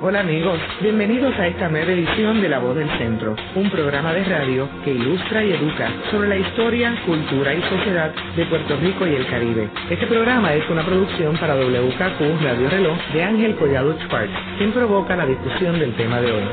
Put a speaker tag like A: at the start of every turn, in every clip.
A: Hola amigos, bienvenidos a esta nueva edición de La Voz del Centro, un programa de radio que ilustra y educa sobre la historia, cultura y sociedad de Puerto Rico y el Caribe. Este programa es una producción para WKQ Radio Reloj de Ángel Collado Sparks, quien provoca la discusión del tema de hoy.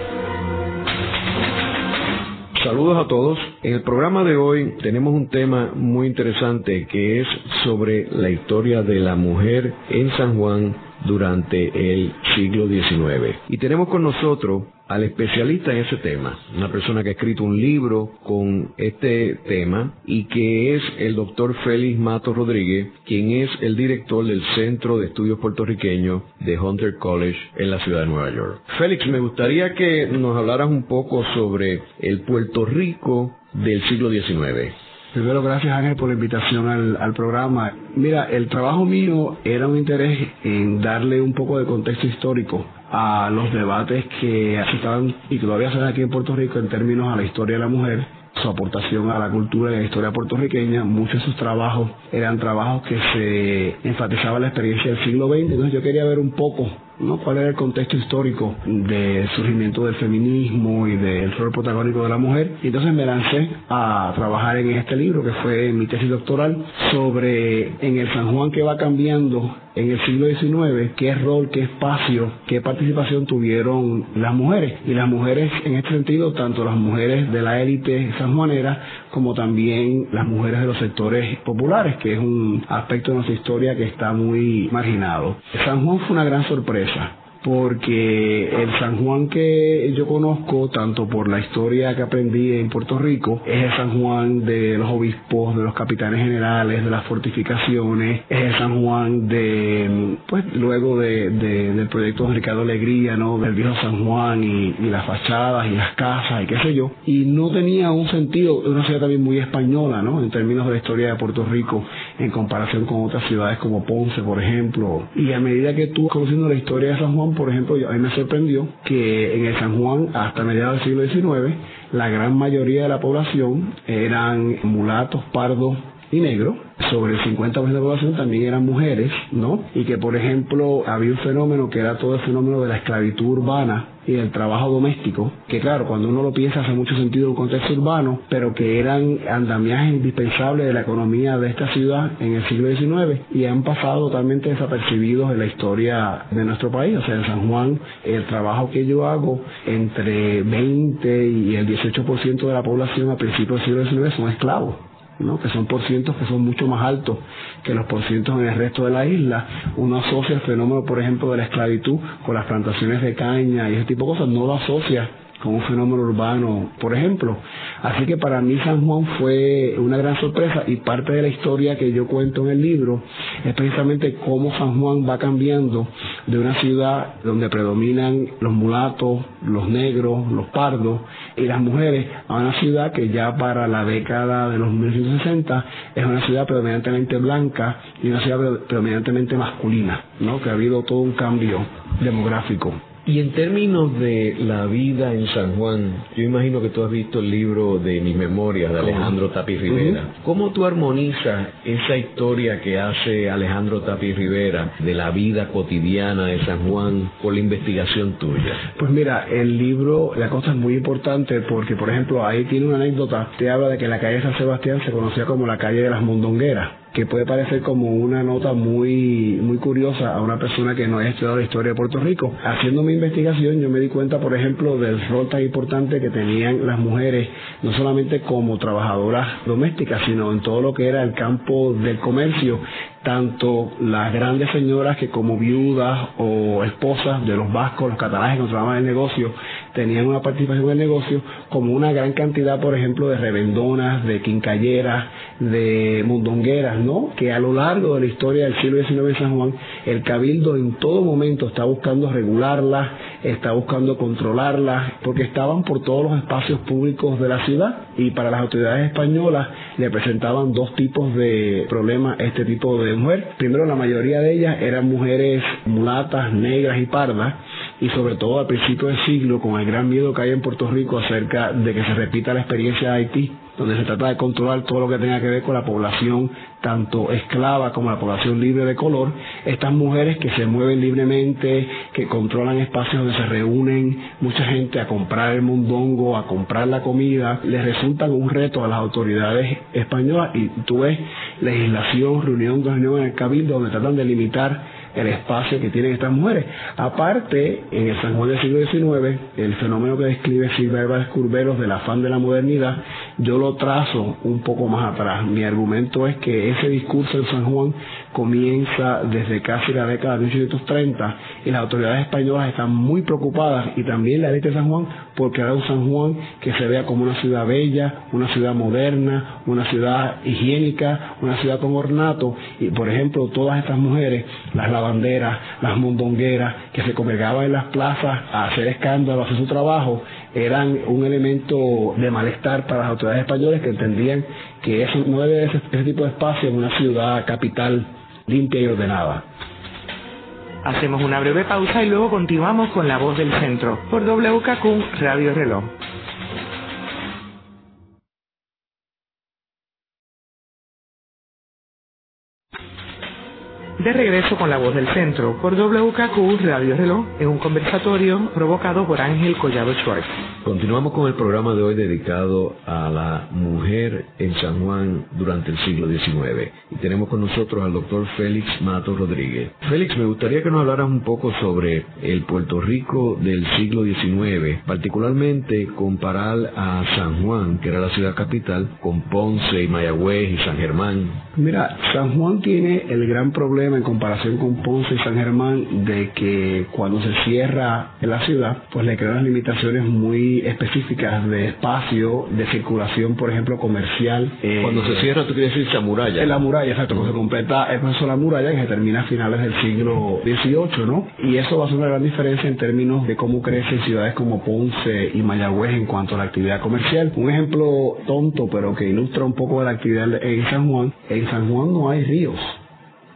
B: Saludos a todos. En el programa de hoy tenemos un tema muy interesante que es sobre la historia de la mujer en San Juan durante el siglo XIX. Y tenemos con nosotros al especialista en ese tema, una persona que ha escrito un libro con este tema y que es el doctor Félix Mato Rodríguez, quien es el director del Centro de Estudios Puertorriqueños de Hunter College en la ciudad de Nueva York. Félix, me gustaría que nos hablaras un poco sobre el Puerto Rico del siglo XIX.
C: Primero, gracias Ángel por la invitación al, programa. Mira, el trabajo mío era un interés en darle un poco de contexto histórico a los debates que estaban y que todavía se aquí en Puerto Rico en términos a la historia de la mujer, su aportación a la cultura y a la historia puertorriqueña. Muchos de sus trabajos eran trabajos que se enfatizaban la experiencia del siglo XX, entonces yo quería ver un poco ¿no? cuál era el contexto histórico del surgimiento del feminismo y del rol protagónico de la mujer. Y entonces me lancé a trabajar en este libro, que fue mi tesis doctoral, sobre en el San Juan que va cambiando en el siglo XIX, qué rol, qué espacio, qué participación tuvieron las mujeres. Y las mujeres, en este sentido, tanto las mujeres de la élite sanjuanera como también las mujeres de los sectores populares, que es un aspecto de nuestra historia que está muy marginado. San Juan fue una gran sorpresa porque el San Juan que yo conozco, tanto por la historia que aprendí en Puerto Rico, es el San Juan de los obispos, de los capitanes generales, de las fortificaciones, es el San Juan de, pues luego de, de del proyecto de Ricardo Alegría, ¿no? Del viejo San Juan y, y, las fachadas y las casas y qué sé yo. Y no tenía un sentido, una ciudad también muy española, ¿no? En términos de la historia de Puerto Rico, en comparación con otras ciudades como Ponce, por ejemplo. Y a medida que tú conociendo la historia de San Juan, por ejemplo, a mí me sorprendió que en el San Juan, hasta mediados del siglo XIX, la gran mayoría de la población eran mulatos, pardos y negros. Sobre el 50% de la población también eran mujeres, ¿no? Y que, por ejemplo, había un fenómeno que era todo el fenómeno de la esclavitud urbana y del trabajo doméstico, que claro, cuando uno lo piensa hace mucho sentido en un contexto urbano, pero que eran andamiajes indispensables de la economía de esta ciudad en el siglo XIX y han pasado totalmente desapercibidos en la historia de nuestro país. O sea, en San Juan, el trabajo que yo hago entre 20 y el 18% de la población a principios del siglo XIX son esclavos. Que son porcientos que son mucho más altos que los porcientos en el resto de la isla. Uno asocia el fenómeno, por ejemplo, de la esclavitud con las plantaciones de caña y ese tipo de cosas, no lo asocia con un fenómeno urbano, por ejemplo. Así que para mí San Juan fue una gran sorpresa y parte de la historia que yo cuento en el libro es precisamente cómo San Juan va cambiando de una ciudad donde predominan los mulatos, los negros, los pardos y las mujeres a una ciudad que ya para la década de los 1960 es una ciudad predominantemente blanca y una ciudad predominantemente masculina, ¿no? Que ha habido todo un cambio demográfico.
B: Y en términos de la vida en San Juan, yo imagino que tú has visto el libro de Mis Memorias de Alejandro Tapi Rivera. Uh -huh. ¿Cómo tú armonizas esa historia que hace Alejandro Tapi Rivera de la vida cotidiana de San Juan con la investigación tuya?
C: Pues mira, el libro, la cosa es muy importante porque, por ejemplo, ahí tiene una anécdota, te habla de que la calle San Sebastián se conocía como la calle de las Mondongueras que puede parecer como una nota muy muy curiosa a una persona que no haya estudiado la historia de Puerto Rico. Haciendo mi investigación yo me di cuenta, por ejemplo, del rol tan importante que tenían las mujeres, no solamente como trabajadoras domésticas, sino en todo lo que era el campo del comercio, tanto las grandes señoras que como viudas o esposas de los vascos, los catalanes que controlaban el negocio, tenían una participación en el negocio, como una gran cantidad, por ejemplo, de revendonas, de quincalleras, de mundongueras, ¿no? Que a lo largo de la historia del siglo XIX en San Juan, el cabildo en todo momento está buscando regularlas, está buscando controlarlas, porque estaban por todos los espacios públicos de la ciudad y para las autoridades españolas le presentaban dos tipos de problemas este tipo de mujer. Primero, la mayoría de ellas eran mujeres mulatas, negras y pardas, y sobre todo al principio del siglo, con el gran miedo que hay en Puerto Rico acerca de que se repita la experiencia de Haití donde se trata de controlar todo lo que tenga que ver con la población tanto esclava como la población libre de color, estas mujeres que se mueven libremente, que controlan espacios donde se reúnen mucha gente a comprar el mundongo, a comprar la comida, les resultan un reto a las autoridades españolas. Y tú ves legislación, reunión, reunión en el cabildo donde tratan de limitar el espacio que tienen estas mujeres. Aparte, en el San Juan del siglo XIX, el fenómeno que describe Álvarez Curveros del afán de la modernidad, yo lo trazo un poco más atrás. Mi argumento es que ese discurso en San Juan comienza desde casi la década de 1830 y las autoridades españolas están muy preocupadas y también la élite de San Juan por crear un San Juan que se vea como una ciudad bella, una ciudad moderna, una ciudad higiénica, una ciudad con ornato y por ejemplo todas estas mujeres, las lavanderas, las mundongueras que se congregaban en las plazas a hacer escándalo, a hacer su trabajo, eran un elemento de malestar para las autoridades españolas que entendían que eso no debe ser ese tipo de espacio en una ciudad capital limpia y ordenada.
A: Hacemos una breve pausa y luego continuamos con La Voz del Centro por WKQ Radio Reloj. De regreso con la voz del centro por WKQ Radio Reloj en un conversatorio provocado por Ángel Collado Schwartz.
B: Continuamos con el programa de hoy dedicado a la mujer en San Juan durante el siglo XIX. Y tenemos con nosotros al doctor Félix Mato Rodríguez. Félix, me gustaría que nos hablaras un poco sobre el Puerto Rico del siglo XIX, particularmente comparar a San Juan, que era la ciudad capital, con Ponce y Mayagüez y San Germán.
C: Mira, San Juan tiene el gran problema en comparación con Ponce y San Germán de que cuando se cierra la ciudad, pues le crean limitaciones muy específicas de espacio, de circulación, por ejemplo, comercial.
B: Eh, cuando se cierra, tú quieres decir la muralla.
C: En la muralla, exacto, cuando se completa el proceso de la muralla que se termina a finales del siglo XVIII, ¿no? Y eso va a ser una gran diferencia en términos de cómo crecen ciudades como Ponce y Mayagüez en cuanto a la actividad comercial. Un ejemplo tonto, pero que ilustra un poco de la actividad en San Juan, en San Juan no hay ríos.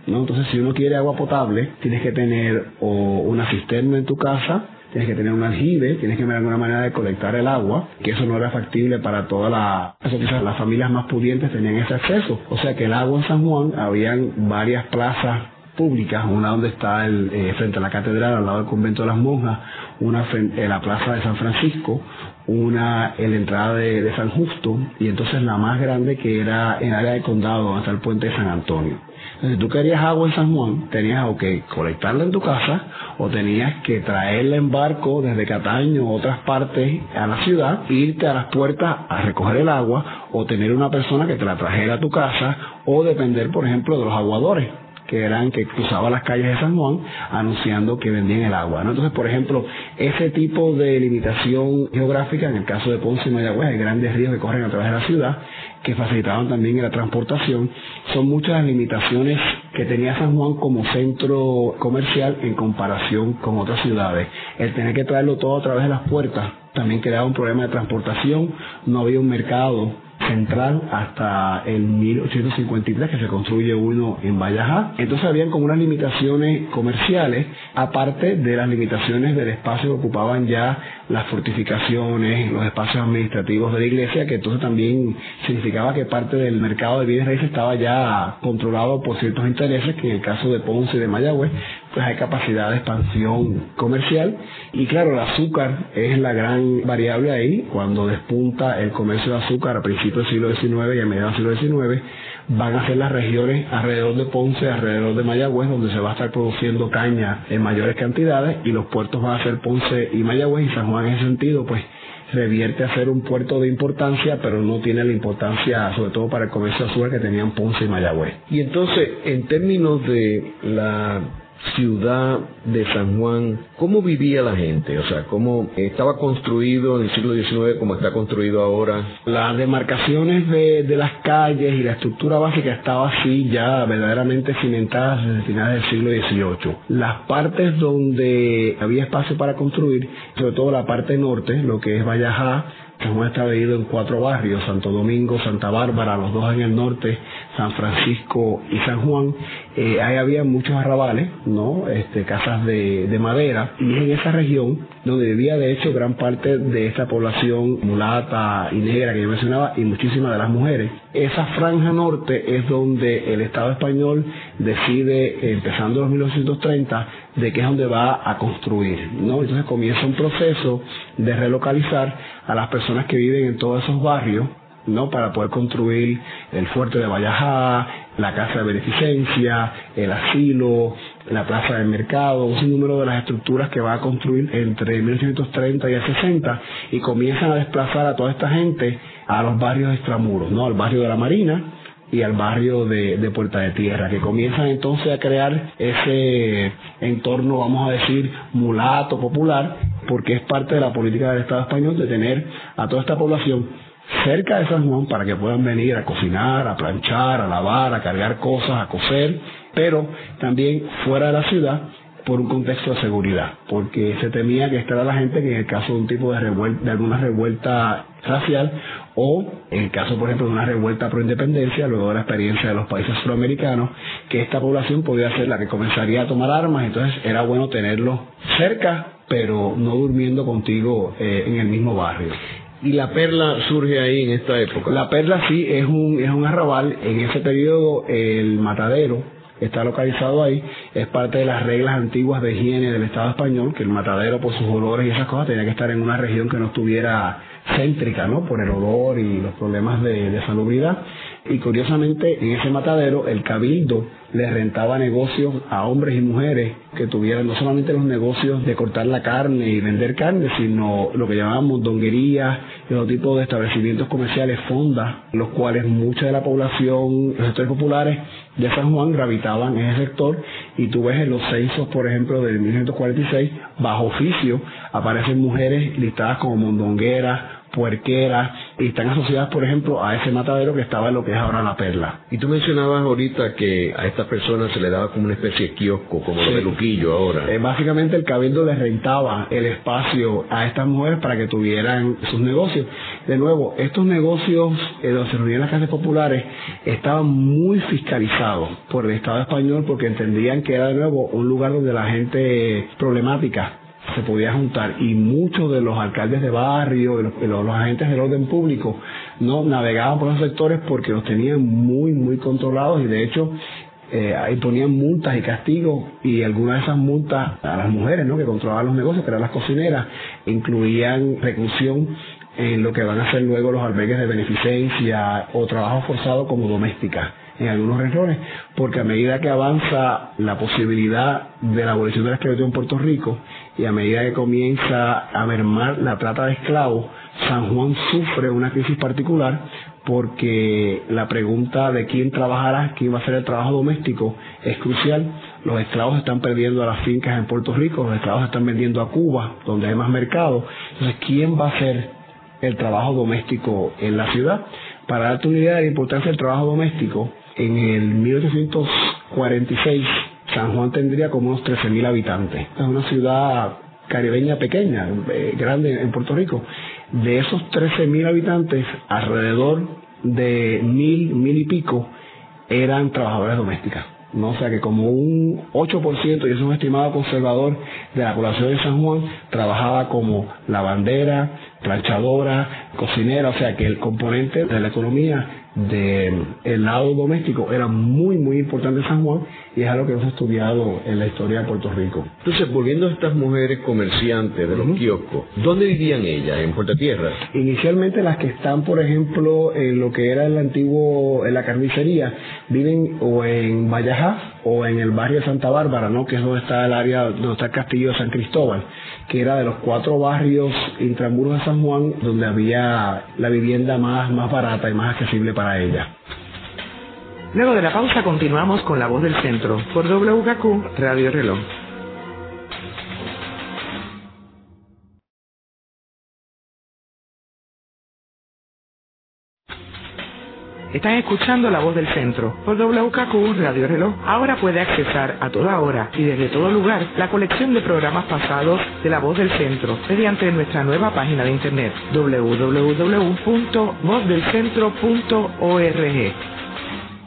C: Entonces, si uno quiere agua potable, tienes que tener o una cisterna en tu casa, tienes que tener un aljibe, tienes que ver alguna manera de colectar el agua, que eso no era factible para toda la... Eso quizás las familias más pudientes tenían ese acceso. O sea que el agua en San Juan, habían varias plazas públicas, una donde está el, eh, frente a la catedral, al lado del convento de las monjas, una en la plaza de San Francisco, una en la entrada de, de, San Justo, y entonces la más grande que era en área de condado, hasta el puente de San Antonio. Si tú querías agua en San Juan, tenías o que colectarla en tu casa o tenías que traerla en barco desde Cataño o otras partes a la ciudad, irte a las puertas a recoger el agua o tener una persona que te la trajera a tu casa o depender, por ejemplo, de los aguadores que eran que cruzaban las calles de San Juan anunciando que vendían el agua. Entonces, por ejemplo, ese tipo de limitación geográfica, en el caso de Ponce y Mayagüez, hay grandes ríos que corren a través de la ciudad, que facilitaban también la transportación, son muchas las limitaciones que tenía San Juan como centro comercial en comparación con otras ciudades. El tener que traerlo todo a través de las puertas también creaba un problema de transportación, no había un mercado central hasta el 1853 que se construye uno en Vallajá. Entonces habían como unas limitaciones comerciales, aparte de las limitaciones del espacio que ocupaban ya las fortificaciones, los espacios administrativos de la iglesia, que entonces también significaba que parte del mercado de bienes raíces estaba ya controlado por ciertos intereses, que en el caso de Ponce y de Mayagüez, pues hay capacidad de expansión comercial. Y claro, el azúcar es la gran variable ahí, cuando despunta el comercio de azúcar a principios del siglo XIX y a mediados del siglo XIX, van a ser las regiones alrededor de Ponce, alrededor de Mayagüez, donde se va a estar produciendo caña en mayores cantidades y los puertos van a ser Ponce y Mayagüez y San Juan en ese sentido, pues revierte a ser un puerto de importancia, pero no tiene la importancia, sobre todo para el comercio azúcar que tenían Ponce y Mayagüez.
B: Y entonces, en términos de la ciudad de San Juan, ¿cómo vivía la gente? O sea, ¿cómo estaba construido en el siglo XIX como está construido ahora?
C: Las demarcaciones de, las calles y la estructura básica estaba así ya verdaderamente cimentadas desde finales del siglo XVIII. Las partes donde había espacio para construir, sobre todo la parte norte, lo que es Vallajá, San Juan está dividido en cuatro barrios, Santo Domingo, Santa Bárbara, los dos en el norte, San Francisco y San Juan. Eh, ahí había muchos arrabales, ¿no? Este, casas de, de madera, y es en esa región donde vivía de hecho gran parte de esta población mulata y negra que yo mencionaba y muchísimas de las mujeres. Esa franja norte es donde el Estado español decide, empezando en los 1930, de qué es donde va a construir, ¿no? Entonces comienza un proceso de relocalizar a las personas que viven en todos esos barrios, ¿no? Para poder construir el fuerte de Vallajá, la casa de beneficencia, el asilo, la plaza del mercado, un número de las estructuras que va a construir entre 1930 y el 60 y comienzan a desplazar a toda esta gente a los barrios extramuros, ¿no? Al barrio de la Marina, y al barrio de, Puerta de Tierra, que comienzan entonces a crear ese entorno, vamos a decir, mulato popular, porque es parte de la política del Estado español de tener a toda esta población cerca de San Juan para que puedan venir a cocinar, a planchar, a lavar, a cargar cosas, a coser, pero también fuera de la ciudad por un contexto de seguridad, porque se temía que esta la gente que en el caso de un tipo de revuelta, de alguna revuelta racial o en el caso, por ejemplo, de una revuelta pro independencia, luego de la experiencia de los países suramericanos, que esta población podía ser la que comenzaría a tomar armas, entonces era bueno tenerlo cerca, pero no durmiendo contigo eh, en el mismo barrio.
B: ¿Y la perla surge ahí en esta época?
C: La perla sí es un, es un arrabal. En ese periodo el matadero está localizado ahí, es parte de las reglas antiguas de higiene del Estado español, que el matadero por sus olores y esas cosas tenía que estar en una región que no estuviera céntrica, ¿no? Por el olor y los problemas de, salubridad. Y curiosamente, en ese matadero, el cabildo le rentaba negocios a hombres y mujeres que tuvieran no solamente los negocios de cortar la carne y vender carne, sino lo que llamábamos donguerías y otro tipo de establecimientos comerciales, fondas, los cuales mucha de la población, los sectores populares de San Juan gravitaban en ese sector. Y tú ves en los censos, por ejemplo, del 1946, bajo oficio, aparecen mujeres listadas como mondongueras, puerqueras y están asociadas, por ejemplo, a ese matadero que estaba en lo que es ahora la perla.
B: Y tú mencionabas ahorita que a estas personas se le daba como una especie de kiosco, como lo de Luquillo ahora.
C: Eh, básicamente el cabildo les rentaba el espacio a estas mujeres para que tuvieran sus negocios. De nuevo, estos negocios eh, donde se reunían las casas populares estaban muy fiscalizados por el Estado español porque entendían que era de nuevo un lugar donde la gente problemática se podía juntar y muchos de los alcaldes de barrio, los, los, agentes del orden público, no navegaban por esos sectores porque los tenían muy, muy controlados y de hecho eh, imponían multas y castigos y algunas de esas multas a las mujeres ¿no? que controlaban los negocios, que eran las cocineras, incluían reclusión en lo que van a ser luego los albergues de beneficencia o trabajo forzado como doméstica en algunos regiones, porque a medida que avanza la posibilidad de la abolición de la esclavitud en Puerto Rico y a medida que comienza a mermar la trata de esclavos, San Juan sufre una crisis particular porque la pregunta de quién trabajará, quién va a hacer el trabajo doméstico es crucial. Los esclavos están perdiendo a las fincas en Puerto Rico, los esclavos están vendiendo a Cuba, donde hay más mercado. Entonces, ¿quién va a hacer el trabajo doméstico en la ciudad? Para darte una idea de la importancia del trabajo doméstico, en el 1846 San Juan tendría como unos 13.000 habitantes. Es una ciudad caribeña pequeña, eh, grande en Puerto Rico. De esos 13.000 habitantes, alrededor de mil, mil y pico eran trabajadoras domésticas. ¿no? O sea que como un 8%, y eso es un estimado conservador de la población de San Juan, trabajaba como lavandera, planchadora, cocinera, o sea que el componente de la economía del lado doméstico era muy, muy importante San Juan y es algo que hemos estudiado en la historia de Puerto Rico.
B: Entonces, volviendo a estas mujeres comerciantes de los uh -huh. kioscos, ¿dónde vivían ellas? ¿En Puerto Tierra?
C: Inicialmente las que están, por ejemplo, en lo que era el antiguo, en la carnicería, viven o en Vallajá o en el barrio de Santa Bárbara, ¿no? que es donde está el área, donde está el castillo de San Cristóbal, que era de los cuatro barrios intramuros de San Juan donde había la vivienda más, más barata y más accesible para ella.
A: Luego de la pausa continuamos con La Voz del Centro por WKQ Radio Reloj. Están escuchando La Voz del Centro por WKQ Radio Reloj. Ahora puede accesar a toda hora y desde todo lugar la colección de programas pasados de La Voz del Centro mediante nuestra nueva página de internet www.vozdelcentro.org.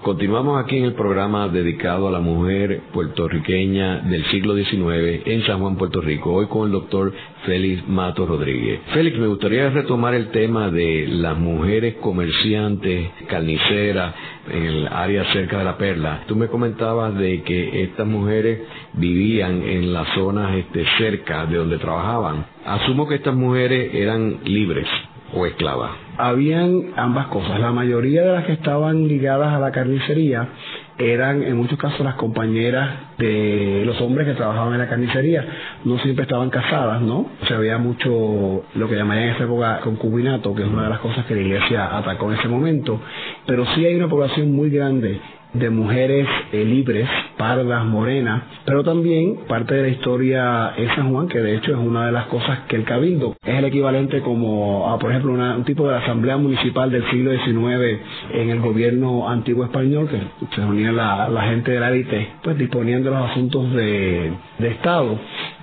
B: Continuamos aquí en el programa dedicado a la mujer puertorriqueña del siglo XIX en San Juan, Puerto Rico, hoy con el doctor Félix Mato Rodríguez. Félix, me gustaría retomar el tema de las mujeres comerciantes, carniceras, en el área cerca de la Perla. Tú me comentabas de que estas mujeres vivían en las zonas este, cerca de donde trabajaban. Asumo que estas mujeres eran libres o esclavas
C: habían ambas cosas. La mayoría de las que estaban ligadas a la carnicería eran en muchos casos las compañeras de los hombres que trabajaban en la carnicería. No siempre estaban casadas, ¿no? O sea, había mucho lo que llamarían en esa época concubinato, que es una de las cosas que la iglesia atacó en ese momento. Pero sí hay una población muy grande de mujeres eh, libres, pardas, morenas, pero también parte de la historia es San Juan, que de hecho es una de las cosas que el cabildo es el equivalente como a, por ejemplo, un tipo de asamblea municipal del siglo XIX en el gobierno antiguo español, que se reunía la, gente de la élite, pues disponiendo los asuntos de Estado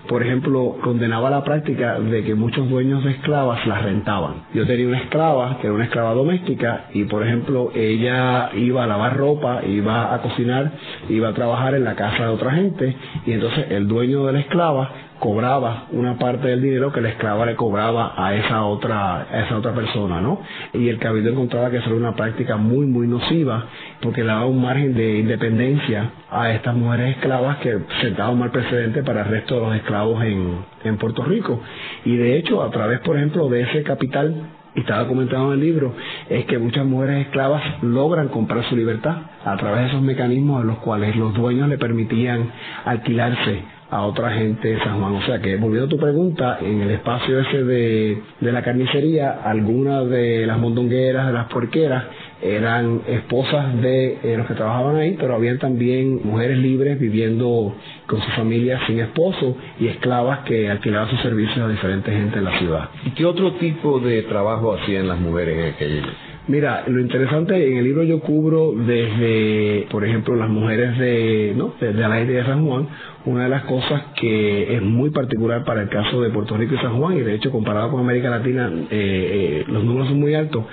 C: por ejemplo, condenaba la práctica de que muchos dueños de esclavas las rentaban. Yo tenía una esclava, que era una esclava doméstica, y por ejemplo, ella iba a lavar ropa, iba a cocinar, iba a trabajar en la casa de otra gente, y entonces el dueño de la esclava cobraba una parte del dinero que la esclava le cobraba a esa otra a esa otra persona, ¿no? Y el cabildo encontraba que eso era una práctica muy muy nociva porque le daba un margen de independencia a estas mujeres esclavas que sentaba un mal precedente para el resto de los esclavos en, en Puerto Rico. Y de hecho, a través, por ejemplo, de ese capital y está documentado en el libro, es que muchas mujeres esclavas logran comprar su libertad a través de esos mecanismos en los cuales los dueños le permitían alquilarse a otra gente de San Juan. O sea que, volviendo a tu pregunta, en el espacio ese de, de la carnicería, algunas de las mondongueras, de las porqueras, eran esposas de eh, los que trabajaban ahí, pero habían también mujeres libres viviendo con su familia sin esposo y esclavas que alquilaban sus servicios a diferentes gente en la ciudad.
B: ¿Y qué otro tipo de trabajo hacían las mujeres en aquel
C: Mira, lo interesante en el libro yo cubro desde, por ejemplo, las mujeres de, ¿no? desde la de San Juan, una de las cosas que es muy particular para el caso de Puerto Rico y San Juan, y de hecho comparado con América Latina, eh, eh, los números son muy altos,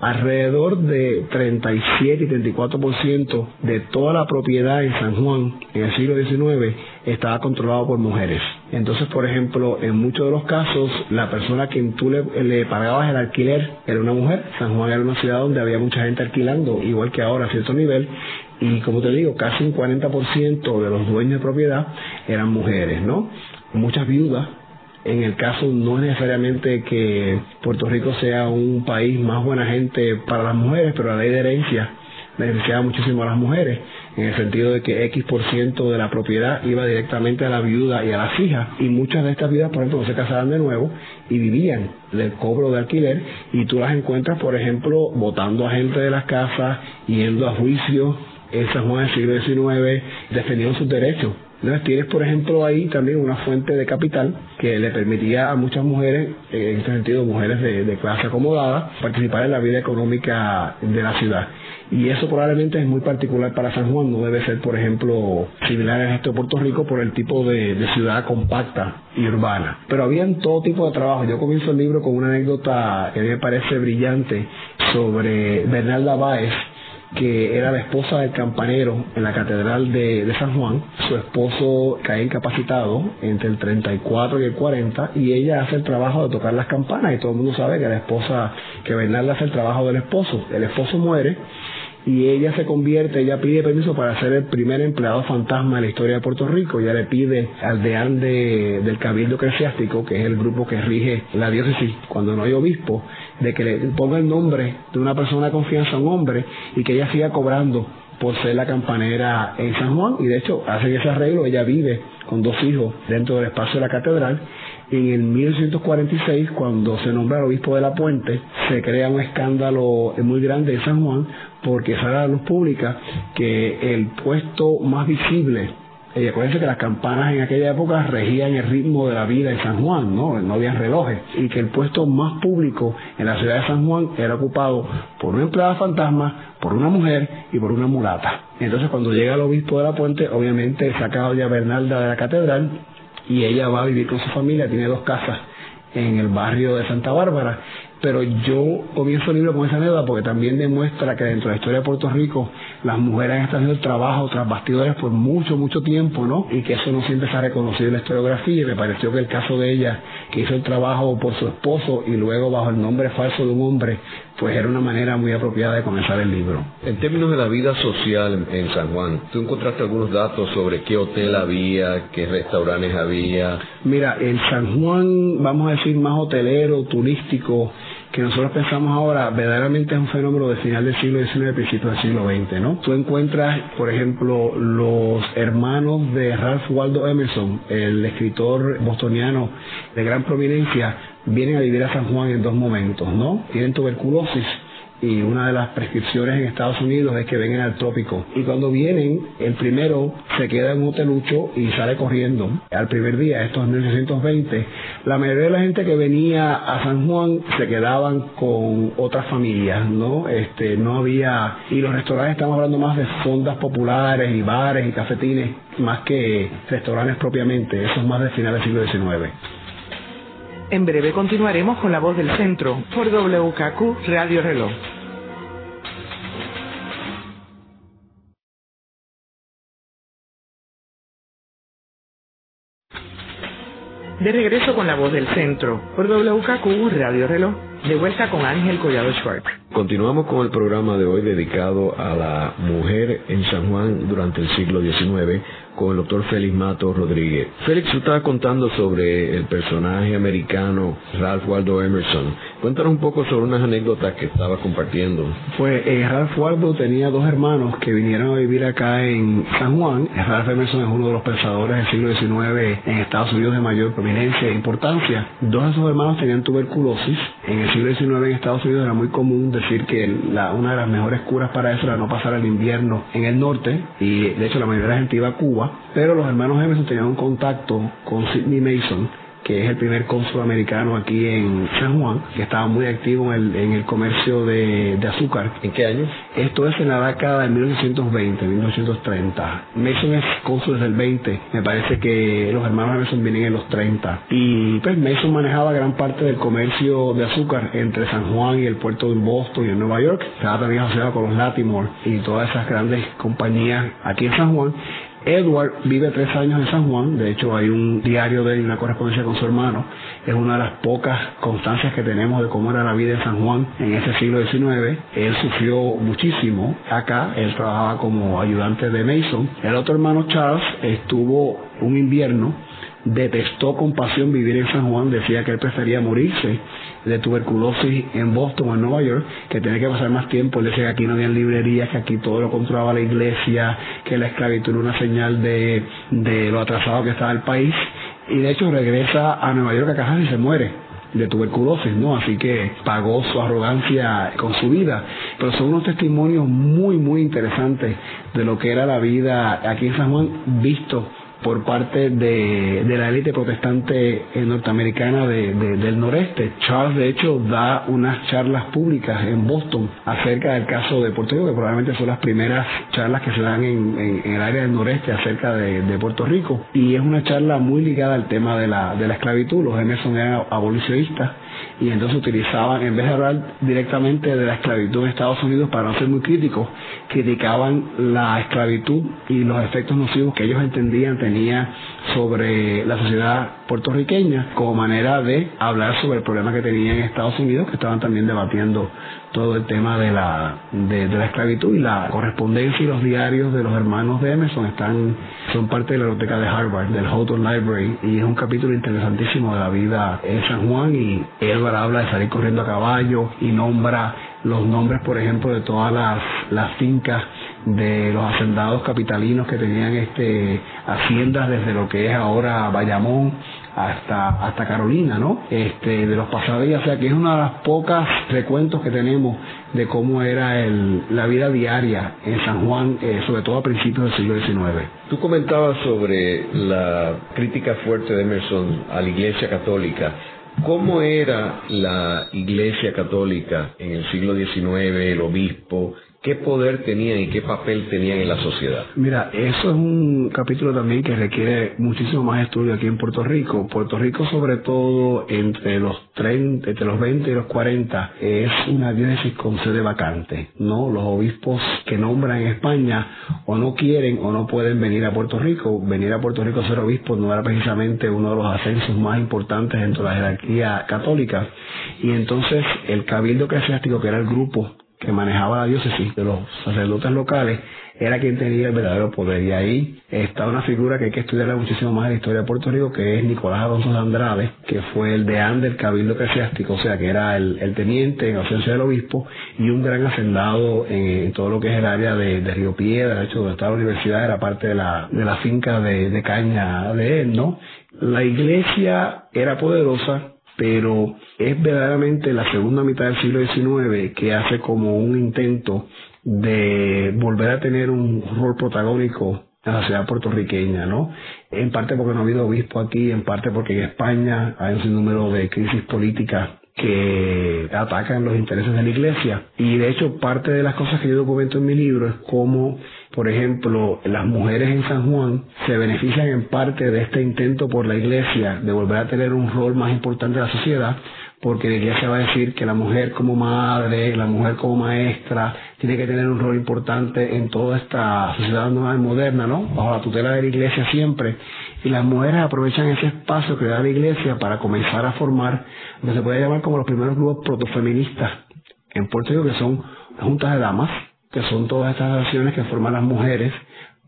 C: alrededor de 37 y 34% de toda la propiedad en San Juan en el siglo XIX estaba controlado por mujeres. Entonces, por ejemplo, en muchos de los casos, la persona a quien tú le, pagabas el alquiler era una mujer. San Juan era una ciudad donde había mucha gente alquilando, igual que ahora a cierto nivel. Y como te digo, casi un 40% de los dueños de propiedad eran mujeres, ¿no? Muchas viudas en el caso no es necesariamente que Puerto Rico sea un país más buena gente para las mujeres, pero la ley de herencia beneficiaba muchísimo a las mujeres, en el sentido de que X por ciento de la propiedad iba directamente a la viuda y a las hijas, y muchas de estas viudas, por ejemplo, no se casaban de nuevo y vivían del cobro de alquiler, y tú las encuentras, por ejemplo, votando a gente de las casas, yendo a juicio en San Juan del siglo XIX, defendiendo sus derechos entonces tienes, por ejemplo, ahí también una fuente de capital que le permitía a muchas mujeres, en este sentido mujeres de, clase acomodada, participar en la vida económica de la ciudad. Y eso probablemente es muy particular para San Juan, no debe ser, por ejemplo, similar al resto de Puerto Rico por el tipo de, ciudad compacta y urbana. Pero habían todo tipo de trabajo. Yo comienzo el libro con una anécdota que a mí me parece brillante sobre Bernalda Báez, que era la esposa del campanero en la catedral de, San Juan. Su esposo cae incapacitado entre el 34 y el 40 y ella hace el trabajo de tocar las campanas y todo el mundo sabe que la esposa, que Bernarda hace el trabajo del esposo. El esposo muere y ella se convierte, ella pide permiso para ser el primer empleado fantasma de la historia de Puerto Rico. Ella le pide al deán de, del Cabildo Eclesiástico, que es el grupo que rige la diócesis cuando no hay obispo, de que le ponga el nombre de una persona de confianza a un hombre y que ella siga cobrando por ser la campanera en San Juan y de hecho hace ese arreglo, ella vive con dos hijos dentro del espacio de la catedral en el 1946, cuando se nombra el obispo de la Puente, se crea un escándalo muy grande en San Juan porque sale a la luz pública que el puesto más visible Y acuérdense que las campanas en aquella época regían el ritmo de la vida en San Juan, ¿no? No había relojes. Y que el puesto más público en la ciudad de San Juan era ocupado por una empleada fantasma, por una mujer y por una mulata. Entonces cuando llega el obispo de la puente, obviamente saca a doña Bernalda de la catedral y ella va a vivir con su familia, tiene dos casas en el barrio de Santa Bárbara pero yo comienzo el libro con esa anécdota porque también demuestra que dentro de la historia de Puerto Rico las mujeres han estado haciendo el trabajo tras bastidores por mucho, mucho tiempo, ¿no? Y que eso no siempre se ha reconocido en la historiografía y me pareció que el caso de ella, que hizo el trabajo por su esposo y luego bajo el nombre falso de un hombre, pues era una manera muy apropiada de comenzar el libro.
B: En términos de la vida social en San Juan, ¿tú encontraste algunos datos sobre qué hotel había, qué restaurantes había?
C: Mira, en San Juan, vamos a decir, más hotelero, turístico, que nosotros pensamos ahora verdaderamente es un fenómeno de final del siglo XIX, principio del siglo XX, ¿no? Tú encuentras, por ejemplo, los hermanos de Ralph Waldo Emerson, el escritor bostoniano de gran prominencia, vienen a vivir a San Juan en dos momentos, ¿no? Tienen tuberculosis y una de las prescripciones en Estados Unidos es que vengan al trópico. Y cuando vienen, el primero se queda en un hotelucho y sale corriendo. Al primer día, esto es 1920, la mayoría de la gente que venía a San Juan se quedaban con otras familias, ¿no? Este, no había, y los restaurantes estamos hablando más de fondas populares y bares y cafetines, más que restaurantes propiamente, eso es más de final del siglo XIX.
A: En breve continuaremos con la voz del centro por WKQ Radio Reloj. De regreso con la voz del centro por WKQ Radio Reloj. De vuelta con Ángel Collado Schwartz.
B: Continuamos con el programa de hoy dedicado a la mujer en San Juan durante el siglo XIX con el doctor Félix Mato Rodríguez. Félix, tú estabas contando sobre el personaje americano Ralph Waldo Emerson. Cuéntanos un poco sobre unas anécdotas que estabas compartiendo.
C: Pues eh, Ralph Waldo tenía dos hermanos que vinieron a vivir acá en San Juan. Ralph Emerson es uno de los pensadores del siglo XIX en Estados Unidos de mayor prominencia e importancia. Dos de sus hermanos tenían tuberculosis. En el siglo XIX en Estados Unidos era muy común decir que la, una de las mejores curas para eso era no pasar el invierno en el norte y de hecho la mayoría de la gente iba a Cuba, pero los hermanos Emerson tenían un contacto con Sidney Mason que es el primer cónsul americano aquí en San Juan, que estaba muy activo en el, comercio de, azúcar.
B: ¿En qué año?
C: Esto es en la década de 1920, 1930. Mason es cónsul desde el 20, me parece que los hermanos Mason vienen en los 30. Y pues Mason manejaba gran parte del comercio de azúcar entre San Juan y el puerto de Boston y en Nueva York. Estaba también asociado con los Latimore y todas esas grandes compañías aquí en San Juan. Edward vive tres años en San Juan, de hecho hay un diario de él, una correspondencia con su hermano, es una de las pocas constancias que tenemos de cómo era la vida en San Juan en ese siglo XIX. Él sufrió muchísimo acá, él trabajaba como ayudante de Mason. El otro hermano Charles estuvo un invierno detestó con pasión vivir en San Juan, decía que él prefería morirse de tuberculosis en Boston o en Nueva York, que tenía que pasar más tiempo. Él decía que aquí no había librerías, que aquí todo lo controlaba la iglesia, que la esclavitud era una señal de, de lo atrasado que estaba el país. Y de hecho regresa a Nueva York a casa y se muere de tuberculosis, ¿no? Así que pagó su arrogancia con su vida. Pero son unos testimonios muy, muy interesantes de lo que era la vida aquí en San Juan, visto por parte de, la élite protestante norteamericana del noreste. Charles, de hecho, da unas charlas públicas en Boston acerca del caso de Puerto Rico, que probablemente son las primeras charlas que se dan en, el área del noreste acerca de, Puerto Rico. Y es una charla muy ligada al tema de la, de la esclavitud. Los Emerson eran abolicionistas y entonces utilizaban, en vez de hablar directamente de la esclavitud en Estados Unidos, para no ser muy críticos, criticaban la esclavitud y los efectos nocivos que ellos entendían tenía sobre la sociedad puertorriqueña como manera de hablar sobre el problema que tenían en Estados Unidos, que estaban también debatiendo todo el tema de la, de, la esclavitud y la correspondencia y los diarios de los hermanos de Emerson están, son parte de la biblioteca de Harvard, del Houghton Library, y es un capítulo interesantísimo de la vida en San Juan y Edward habla de salir corriendo a caballo y nombra los nombres, por ejemplo, de todas las, las fincas de los hacendados capitalinos que tenían este haciendas desde lo que es ahora Bayamón hasta hasta Carolina, ¿no? Este de los pasadías, o sea que es una de las pocas recuentos que tenemos de cómo era el, la vida diaria en San Juan, eh, sobre todo a principios del siglo XIX.
B: Tú comentabas sobre la crítica fuerte de Emerson a la Iglesia Católica. ¿Cómo era la Iglesia Católica en el siglo XIX, el obispo? ¿Qué poder tenían y qué papel tenían en la sociedad?
C: Mira, eso es un capítulo también que requiere muchísimo más estudio aquí en Puerto Rico. Puerto Rico, sobre todo entre los 30, entre los 20 y los 40, es una diócesis con sede vacante. No, los obispos que nombran en España o no quieren o no pueden venir a Puerto Rico. Venir a Puerto Rico a ser obispo no era precisamente uno de los ascensos más importantes dentro de la jerarquía católica. Y entonces el cabildo eclesiástico, que era el grupo que manejaba la diócesis de los sacerdotes locales era quien tenía el verdadero poder. Y ahí está una figura que hay que estudiar muchísimo más en la historia de Puerto Rico, que es Nicolás Alonso de Andrade, que fue el deán del Cabildo Eclesiástico, o sea, que era el, teniente en ausencia del obispo y un gran hacendado en, todo lo que es el área de, Río Piedra, de hecho, donde estaba la universidad, era parte de la, de la finca de, de caña de él, ¿no? La iglesia era poderosa, pero es verdaderamente la segunda mitad del siglo XIX que hace como un intento de volver a tener un rol protagónico en la sociedad puertorriqueña, ¿no? En parte porque no ha habido obispo aquí, en parte porque en España hay un sinnúmero de crisis políticas que atacan los intereses de la iglesia. Y de hecho, parte de las cosas que yo documento en mi libro es cómo por ejemplo, las mujeres en San Juan se benefician en parte de este intento por la iglesia de volver a tener un rol más importante en la sociedad, porque la iglesia va a decir que la mujer como madre, la mujer como maestra, tiene que tener un rol importante en toda esta sociedad nueva y moderna, ¿no? Bajo la tutela de la iglesia siempre. Y las mujeres aprovechan ese espacio que da la iglesia para comenzar a formar lo que se puede llamar como los primeros grupos protofeministas en Puerto Rico, que son juntas de damas, que son todas estas acciones que forman las mujeres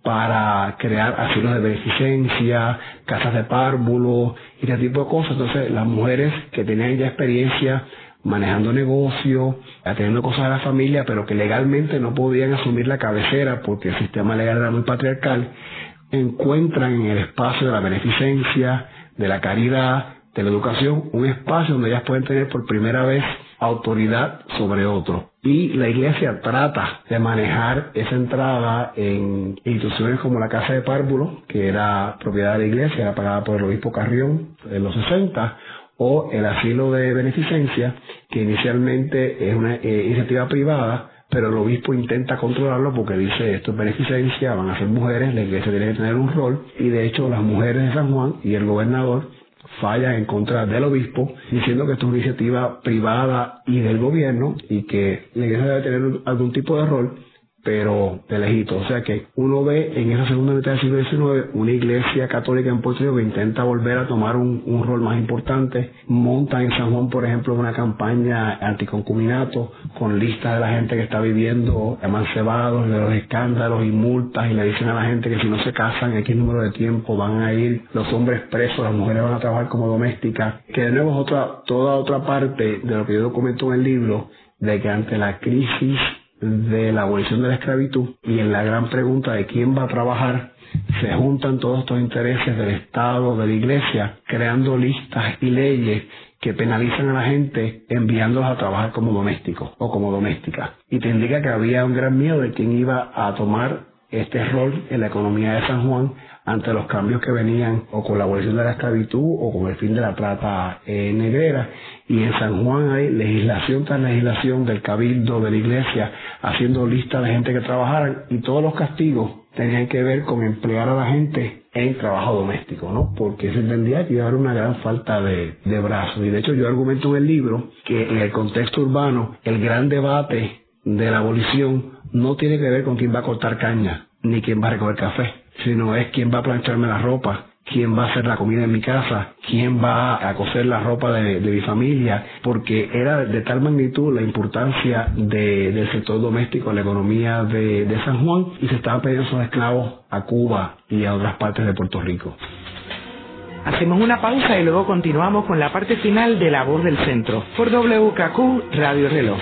C: para crear asilos de beneficencia, casas de párvulo y ese tipo de cosas. Entonces, las mujeres que tenían ya experiencia manejando negocios, atendiendo cosas de la familia, pero que legalmente no podían asumir la cabecera porque el sistema legal era muy patriarcal, encuentran en el espacio de la beneficencia, de la caridad, de la educación, un espacio donde ellas pueden tener por primera vez autoridad sobre otro. Y la iglesia trata de manejar esa entrada en instituciones como la Casa de Párvulo, que era propiedad de la iglesia, era pagada por el obispo Carrión en los 60, o el asilo de beneficencia, que inicialmente es una eh, iniciativa privada, pero el obispo intenta controlarlo porque dice esto es beneficencia, van a ser mujeres, la iglesia tiene que tener un rol, y de hecho las mujeres de San Juan y el gobernador falla en contra del obispo, diciendo que esto es una iniciativa privada y del gobierno y que la iglesia debe tener algún tipo de rol pero de lejito. O sea que uno ve en esa segunda mitad del siglo XIX una iglesia católica en Puerto Rico que intenta volver a tomar un, rol más importante. Monta en San Juan, por ejemplo, una campaña anticoncuminato con listas de la gente que está viviendo amancebados, de los escándalos y multas y le dicen a la gente que si no se casan en X número de tiempo van a ir los hombres presos, las mujeres van a trabajar como domésticas. Que de nuevo es otra, toda otra parte de lo que yo documento en el libro de que ante la crisis de la abolición de la esclavitud y en la gran pregunta de quién va a trabajar, se juntan todos estos intereses del Estado, de la Iglesia, creando listas y leyes que penalizan a la gente enviándolos a trabajar como domésticos o como domésticas. Y te indica que había un gran miedo de quién iba a tomar este rol en la economía de San Juan ante los cambios que venían o con la abolición de la esclavitud o con el fin de la trata eh, negrera. Y en San Juan hay legislación tras legislación del cabildo, de la iglesia, haciendo lista de gente que trabajaran y todos los castigos tenían que ver con emplear a la gente en trabajo doméstico, ¿no? Porque se entendía que iba a haber una gran falta de, de brazos. Y de hecho yo argumento en el libro que en el contexto urbano el gran debate de la abolición no tiene que ver con quién va a cortar caña ni quién va a recoger café, sino es quién va a plancharme la ropa, quién va a hacer la comida en mi casa, quién va a coser la ropa de, mi familia, porque era de tal magnitud la importancia del sector doméstico en la economía de, de San Juan y se estaban pidiendo esos esclavos a Cuba y a otras partes de Puerto Rico.
A: Hacemos una pausa y luego continuamos con la parte final de La Voz del Centro por WKQ Radio Reloj.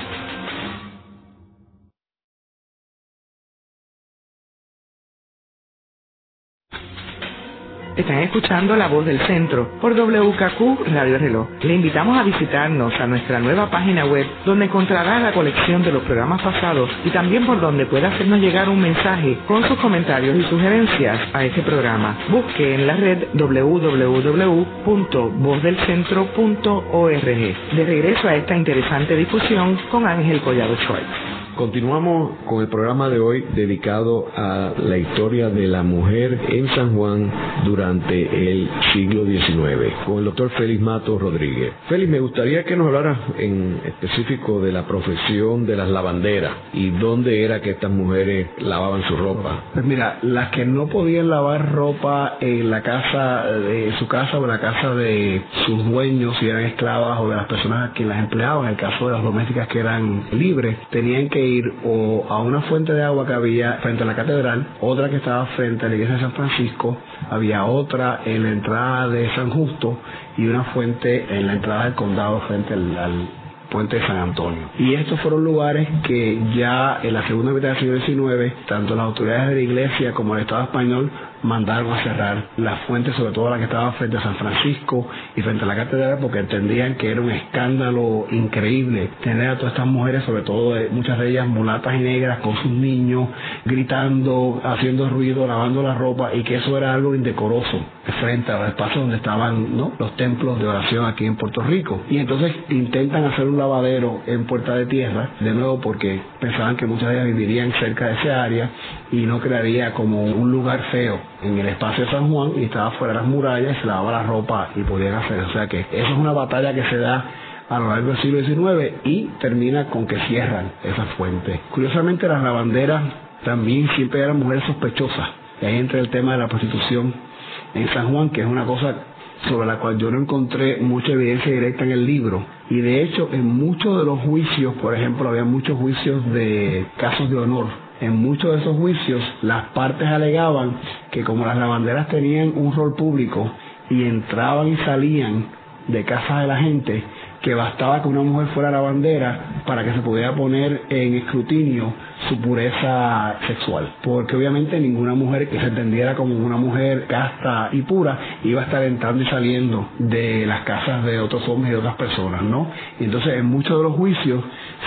A: Están escuchando La Voz del Centro por WKQ Radio Reloj. Le invitamos a visitarnos a nuestra nueva página web donde encontrará la colección de los programas pasados y también por donde pueda hacernos llegar un mensaje con sus comentarios y sugerencias a este programa. Busque en la red www.vozdelcentro.org. De regreso a esta interesante discusión con Ángel Collado Schwartz.
B: Continuamos con el programa de hoy dedicado a la historia de la mujer en San Juan durante el siglo XIX, con el doctor Félix Mato Rodríguez. Félix, me gustaría que nos hablaras en específico de la profesión de las lavanderas y dónde era que estas mujeres lavaban su ropa.
C: Pues mira, las que no podían lavar ropa en la casa de su casa o en la casa de sus dueños, si eran esclavas o de las personas que las empleaban, en el caso de las domésticas que eran libres, tenían que ir o a una fuente de agua que había frente a la catedral, otra que estaba frente a la iglesia de San Francisco, había otra en la entrada de San Justo y una fuente en la entrada del condado frente al, puente de San Antonio. Y estos fueron lugares que ya en la segunda mitad del siglo XIX, tanto las autoridades de la iglesia como el Estado español mandaron a cerrar las fuentes, sobre todo la que estaba frente a San Francisco y frente a la catedral, porque entendían que era un escándalo increíble tener a todas estas mujeres, sobre todo muchas de ellas mulatas y negras, con sus niños, gritando, haciendo ruido, lavando la ropa, y que eso era algo indecoroso frente a los espacios donde estaban ¿no? los templos de oración aquí en Puerto Rico. Y entonces intentan hacer un lavadero en Puerta de Tierra, de nuevo porque pensaban que muchas de ellas vivirían cerca de ese área y no crearía como un lugar feo en el espacio de San Juan y estaba fuera de las murallas y se lavaba la ropa y podían hacer. O sea que eso es una batalla que se da a lo largo del siglo XIX y termina con que cierran esa fuente. Curiosamente las lavanderas también siempre eran mujeres sospechosas. Y ahí entra el tema de la prostitución en San Juan, que es una cosa sobre la cual yo no encontré mucha evidencia directa en el libro. Y de hecho, en muchos de los juicios, por ejemplo, había muchos juicios de casos de honor. En muchos de esos juicios, las partes alegaban que como las lavanderas tenían un rol público y entraban y salían de casa de la gente, que bastaba que una mujer fuera lavandera para que se pudiera poner en escrutinio su pureza sexual, porque obviamente ninguna mujer que se entendiera como una mujer casta y pura iba a estar entrando y saliendo de las casas de otros hombres y otras personas, ¿no? Y entonces en muchos de los juicios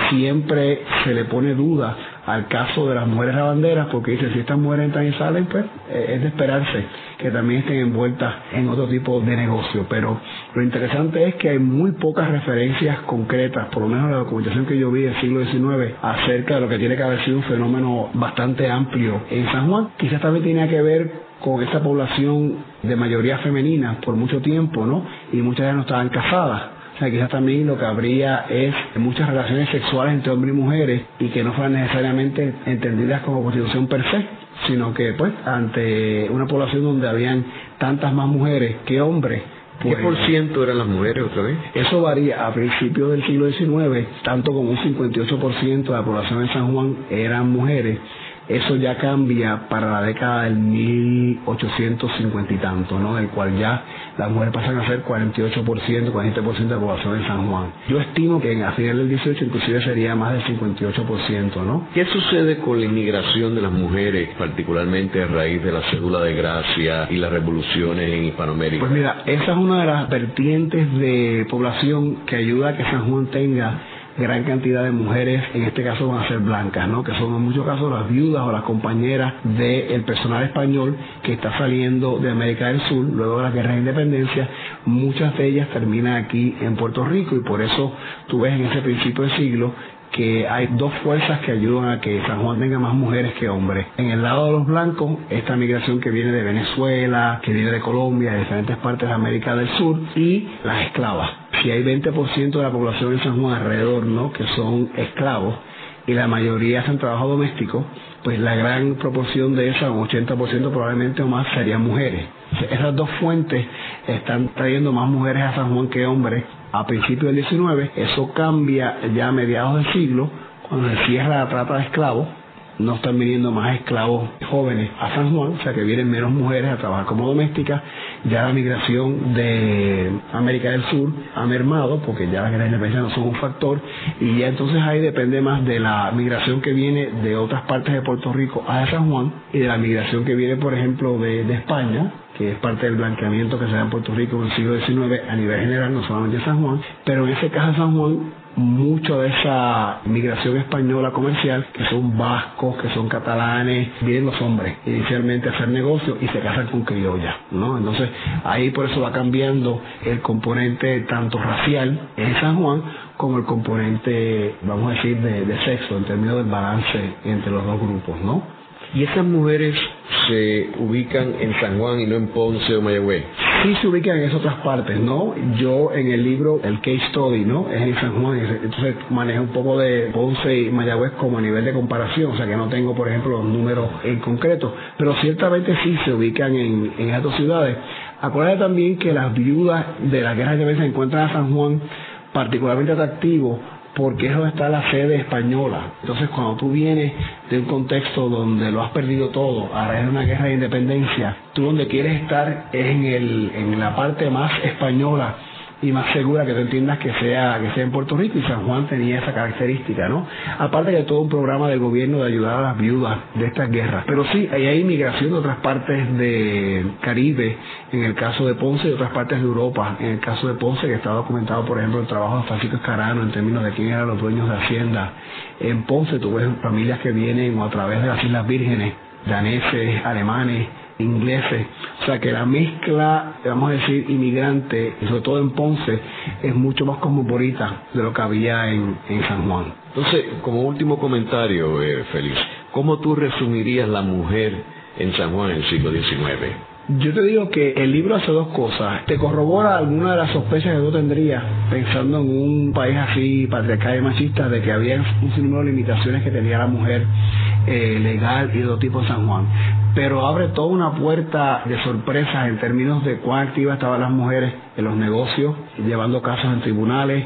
C: siempre se le pone duda al caso de las mujeres lavanderas, porque dice, si estas mujeres entran y salen, pues eh, es de esperarse que también estén envueltas en otro tipo de negocio. Pero lo interesante es que hay muy pocas referencias concretas, por lo menos la documentación que yo vi del siglo XIX, acerca de lo que tiene que haber sido un fenómeno bastante amplio en San Juan. Quizás también tenía que ver con esta población de mayoría femenina por mucho tiempo, ¿no? Y muchas de no estaban casadas o sea, quizás también lo que habría es muchas relaciones sexuales entre hombres y mujeres y que no fueran necesariamente entendidas como prostitución per se, sino que pues ante una población donde habían tantas más mujeres que hombres,
B: ¿Qué por pues, ciento eran las mujeres otra vez?
C: Eso varía. A principios del siglo XIX, tanto como un 58% de la población de San Juan eran mujeres eso ya cambia para la década del 1850 y tanto, ¿no? Del cual ya las mujeres pasan a ser 48%, 47% de la población en San Juan. Yo estimo que a finales del 18 inclusive sería más del 58%, ¿no?
B: ¿Qué sucede con la inmigración de las mujeres, particularmente a raíz de la cédula de gracia y las revoluciones en Hispanoamérica?
C: Pues mira, esa es una de las vertientes de población que ayuda a que San Juan tenga gran cantidad de mujeres, en este caso van a ser blancas, ¿no? que son en muchos casos las viudas o las compañeras del personal español que está saliendo de América del Sur luego de la guerra de independencia. Muchas de ellas terminan aquí en Puerto Rico y por eso tú ves en ese principio de siglo que hay dos fuerzas que ayudan a que San Juan tenga más mujeres que hombres. En el lado de los blancos, esta migración que viene de Venezuela, que viene de Colombia, de diferentes partes de América del Sur, y las esclavas. Si hay 20% de la población en San Juan alrededor, ¿no? Que son esclavos, y la mayoría hacen trabajo doméstico, pues la gran proporción de esa, un 80% probablemente o más, serían mujeres. Esas dos fuentes están trayendo más mujeres a San Juan que hombres a principios del 19. Eso cambia ya a mediados del siglo, cuando se cierra la trata de esclavos no están viniendo más esclavos jóvenes a San Juan, o sea que vienen menos mujeres a trabajar como domésticas, ya la migración de América del Sur ha mermado porque ya las de independencia no son un factor y ya entonces ahí depende más de la migración que viene de otras partes de Puerto Rico a San Juan y de la migración que viene por ejemplo de, de España que es parte del blanqueamiento que se da en Puerto Rico en el siglo XIX a nivel general, no solamente en San Juan, pero en ese caso San Juan mucho de esa migración española comercial, que son vascos, que son catalanes, vienen los hombres inicialmente a hacer negocios y se casan con criollas, ¿no? Entonces ahí por eso va cambiando el componente tanto racial en San Juan como el componente, vamos a decir, de, de sexo en términos del balance entre los dos grupos, ¿no?
B: ¿Y esas mujeres se ubican en San Juan y no en Ponce o Mayagüez?
C: Sí se ubican en esas otras partes, ¿no? Yo en el libro, el case study, ¿no? Es en San Juan, entonces manejo un poco de Ponce y Mayagüez como a nivel de comparación, o sea que no tengo, por ejemplo, los números en concreto, pero ciertamente sí se ubican en, en esas dos ciudades. Acuérdate también que las viudas de la guerra de se encuentran a San Juan particularmente atractivo porque es donde está la sede española. Entonces, cuando tú vienes de un contexto donde lo has perdido todo, a raíz de una guerra de independencia, tú donde quieres estar es en, el, en la parte más española y más segura que tú entiendas que sea que sea en Puerto Rico y San Juan tenía esa característica, ¿no? Aparte de todo un programa del gobierno de ayudar a las viudas de estas guerras. Pero sí, hay inmigración de otras partes de Caribe, en el caso de Ponce, y otras partes de Europa, en el caso de Ponce, que está documentado, por ejemplo, el trabajo de Francisco Escarano en términos de quién eran los dueños de Hacienda. En Ponce tú ves familias que vienen o a través de las Islas Vírgenes, daneses, alemanes, ingleses. O sea que la mezcla, vamos a decir, inmigrante, sobre todo en Ponce, es mucho más cosmopolita de lo que había en, San Juan.
B: Entonces, como último comentario, eh, Félix, ¿cómo tú resumirías la mujer en San Juan en el siglo XIX?
C: Yo te digo que el libro hace dos cosas. Te corrobora alguna de las sospechas que tú tendrías pensando en un país así patriarcal y machista de que había un sinnúmero de limitaciones que tenía la mujer eh, legal y de otro tipo en San Juan. Pero abre toda una puerta de sorpresas en términos de cuán activas estaban las mujeres en los negocios, llevando casos en tribunales,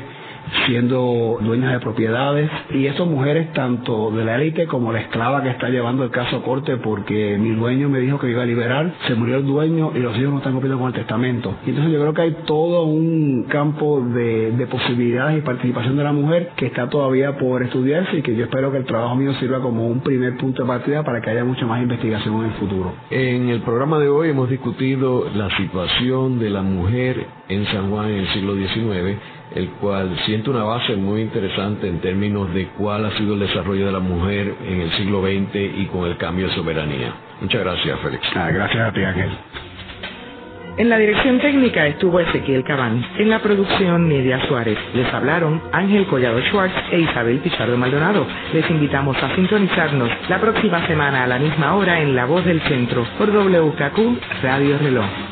C: siendo dueñas de propiedades y esas mujeres tanto de la élite como la esclava que está llevando el caso a corte porque mi dueño me dijo que iba a liberar, se murió el dueño y los hijos no están cumpliendo con el testamento. Y entonces yo creo que hay todo un campo de, de posibilidades y participación de la mujer que está todavía por estudiarse y que yo espero que el trabajo mío sirva como un primer punto de partida para que haya mucha más investigación en el futuro.
B: En el programa de hoy hemos discutido la situación de la mujer en San Juan en el siglo XIX el cual siente una base muy interesante en términos de cuál ha sido el desarrollo de la mujer en el siglo XX y con el cambio de soberanía. Muchas gracias, Félix.
C: Ah, gracias a ti, Ángel.
A: En la dirección técnica estuvo Ezequiel Cabán. En la producción, Nidia Suárez. Les hablaron Ángel Collado Schwartz e Isabel Pichardo Maldonado. Les invitamos a sintonizarnos la próxima semana a la misma hora en La Voz del Centro por WKQ Radio Reloj.